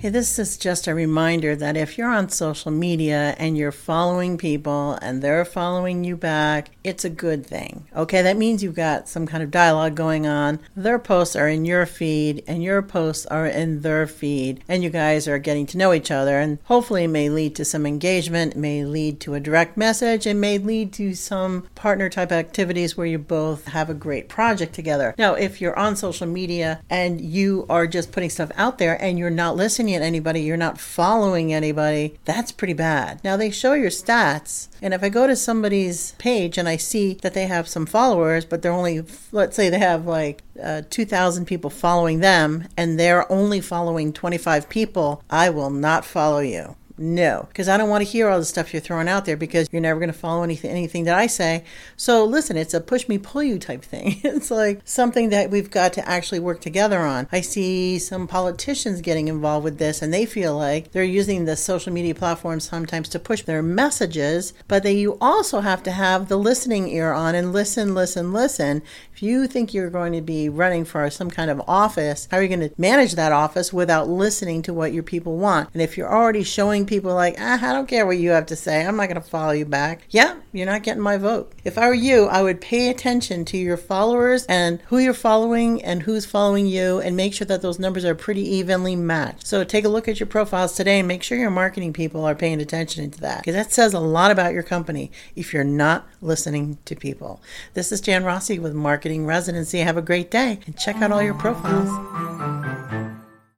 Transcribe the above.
Hey, this is just a reminder that if you're on social media and you're following people and they're following you back, it's a good thing. Okay, that means you've got some kind of dialogue going on. Their posts are in your feed and your posts are in their feed, and you guys are getting to know each other. And hopefully, it may lead to some engagement, may lead to a direct message, and may lead to some partner type activities where you both have a great project together. Now, if you're on social media and you are just putting stuff out there and you're not listening, at anybody, you're not following anybody, that's pretty bad. Now they show your stats, and if I go to somebody's page and I see that they have some followers, but they're only, let's say they have like uh, 2,000 people following them, and they're only following 25 people, I will not follow you. No, because I don't want to hear all the stuff you're throwing out there because you're never going to follow anything anything that I say. So listen, it's a push me pull you type thing. it's like something that we've got to actually work together on. I see some politicians getting involved with this and they feel like they're using the social media platforms sometimes to push their messages, but they you also have to have the listening ear on and listen, listen, listen. If you think you're going to be running for some kind of office, how are you going to manage that office without listening to what your people want? And if you're already showing people like, ah, I don't care what you have to say. I'm not going to follow you back. Yeah, you're not getting my vote. If I were you, I would pay attention to your followers and who you're following and who's following you and make sure that those numbers are pretty evenly matched. So take a look at your profiles today and make sure your marketing people are paying attention to that because that says a lot about your company if you're not listening to people. This is Jan Rossi with Marketing Residency. Have a great day and check out all your profiles.